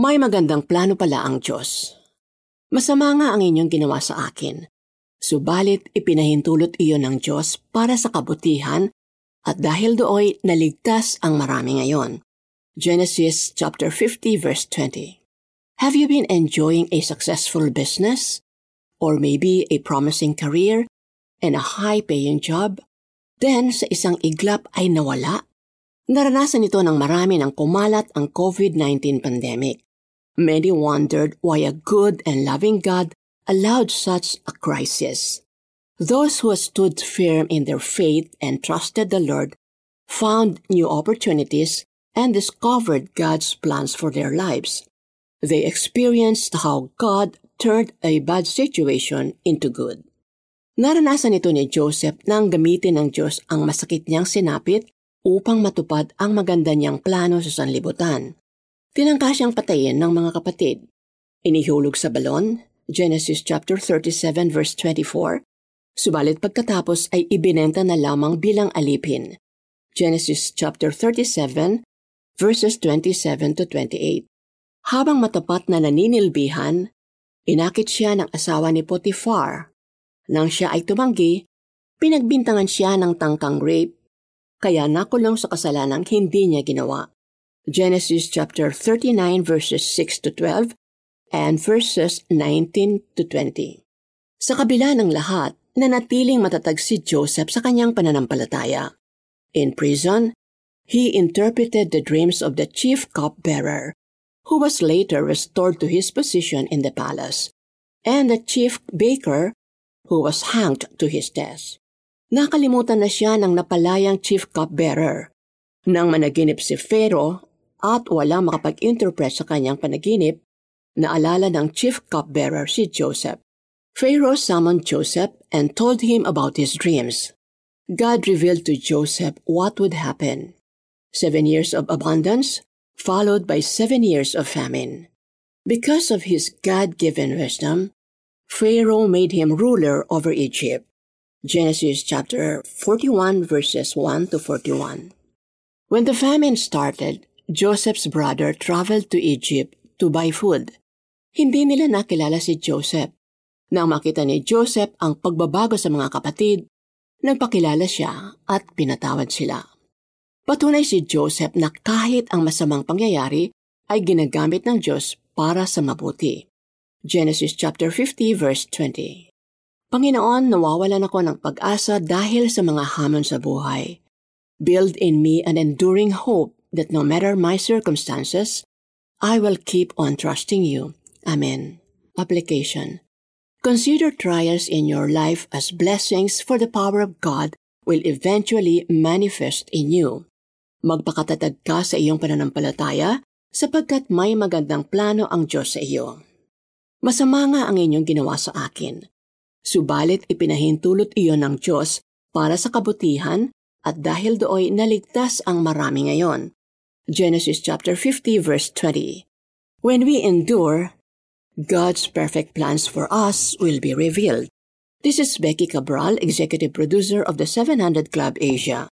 May magandang plano pala ang Diyos. Masama nga ang inyong ginawa sa akin. Subalit ipinahintulot iyon ng Diyos para sa kabutihan at dahil dooy naligtas ang marami ngayon. Genesis chapter 50 verse 20. Have you been enjoying a successful business? Or maybe a promising career and a high-paying job? Then sa isang iglap ay nawala? Naranasan ito ng marami ng kumalat ang COVID-19 pandemic. Many wondered why a good and loving God allowed such a crisis. Those who stood firm in their faith and trusted the Lord found new opportunities and discovered God's plans for their lives. They experienced how God turned a bad situation into good. Naranasan ito ni Joseph nang gamitin ng Diyos ang masakit niyang sinapit upang matupad ang maganda niyang plano sa sanlibutan. Tinangka siyang patayin ng mga kapatid. Inihulog sa balon, Genesis chapter 37 verse 24, subalit pagkatapos ay ibinenta na lamang bilang alipin. Genesis chapter 37 verses 27 to 28. Habang matapat na naninilbihan, inakit siya ng asawa ni Potiphar. Nang siya ay tumanggi, pinagbintangan siya ng tangkang rape, kaya nakulong sa kasalanang hindi niya ginawa. Genesis chapter 39 verses 6 to 12 and verses 19 to 20. Sa kabila ng lahat, nanatiling matatag si Joseph sa kanyang pananampalataya. In prison, he interpreted the dreams of the chief cupbearer, who was later restored to his position in the palace, and the chief baker, who was hanged to his death. Nakalimutan na siya ng napalayang chief cupbearer. Nang managinip si Pharaoh at wala makapag-interpret sa kanyang panaginip, naalala ng chief cupbearer si Joseph. Pharaoh summoned Joseph and told him about his dreams. God revealed to Joseph what would happen. Seven years of abundance, followed by seven years of famine. Because of his God-given wisdom, Pharaoh made him ruler over Egypt. Genesis chapter 41 verses 1 to 41. When the famine started, Joseph's brother traveled to Egypt to buy food. Hindi nila nakilala si Joseph. Nang makita ni Joseph ang pagbabago sa mga kapatid, nagpakilala siya at pinatawad sila. Patunay si Joseph na kahit ang masamang pangyayari ay ginagamit ng Diyos para sa mabuti. Genesis chapter 50 verse 20. Panginoon, nawawalan ako ng pag-asa dahil sa mga hamon sa buhay. Build in me an enduring hope that no matter my circumstances, I will keep on trusting you. Amen. Application. Consider trials in your life as blessings for the power of God will eventually manifest in you. Magpakatatag ka sa iyong pananampalataya sapagkat may magandang plano ang Diyos sa iyo. Masama nga ang inyong ginawa sa akin. Subalit ipinahintulot iyon ng Diyos para sa kabutihan at dahil dooy naligtas ang marami ngayon. Genesis chapter 50 verse 20. When we endure, God's perfect plans for us will be revealed. This is Becky Cabral, executive producer of the 700 Club Asia.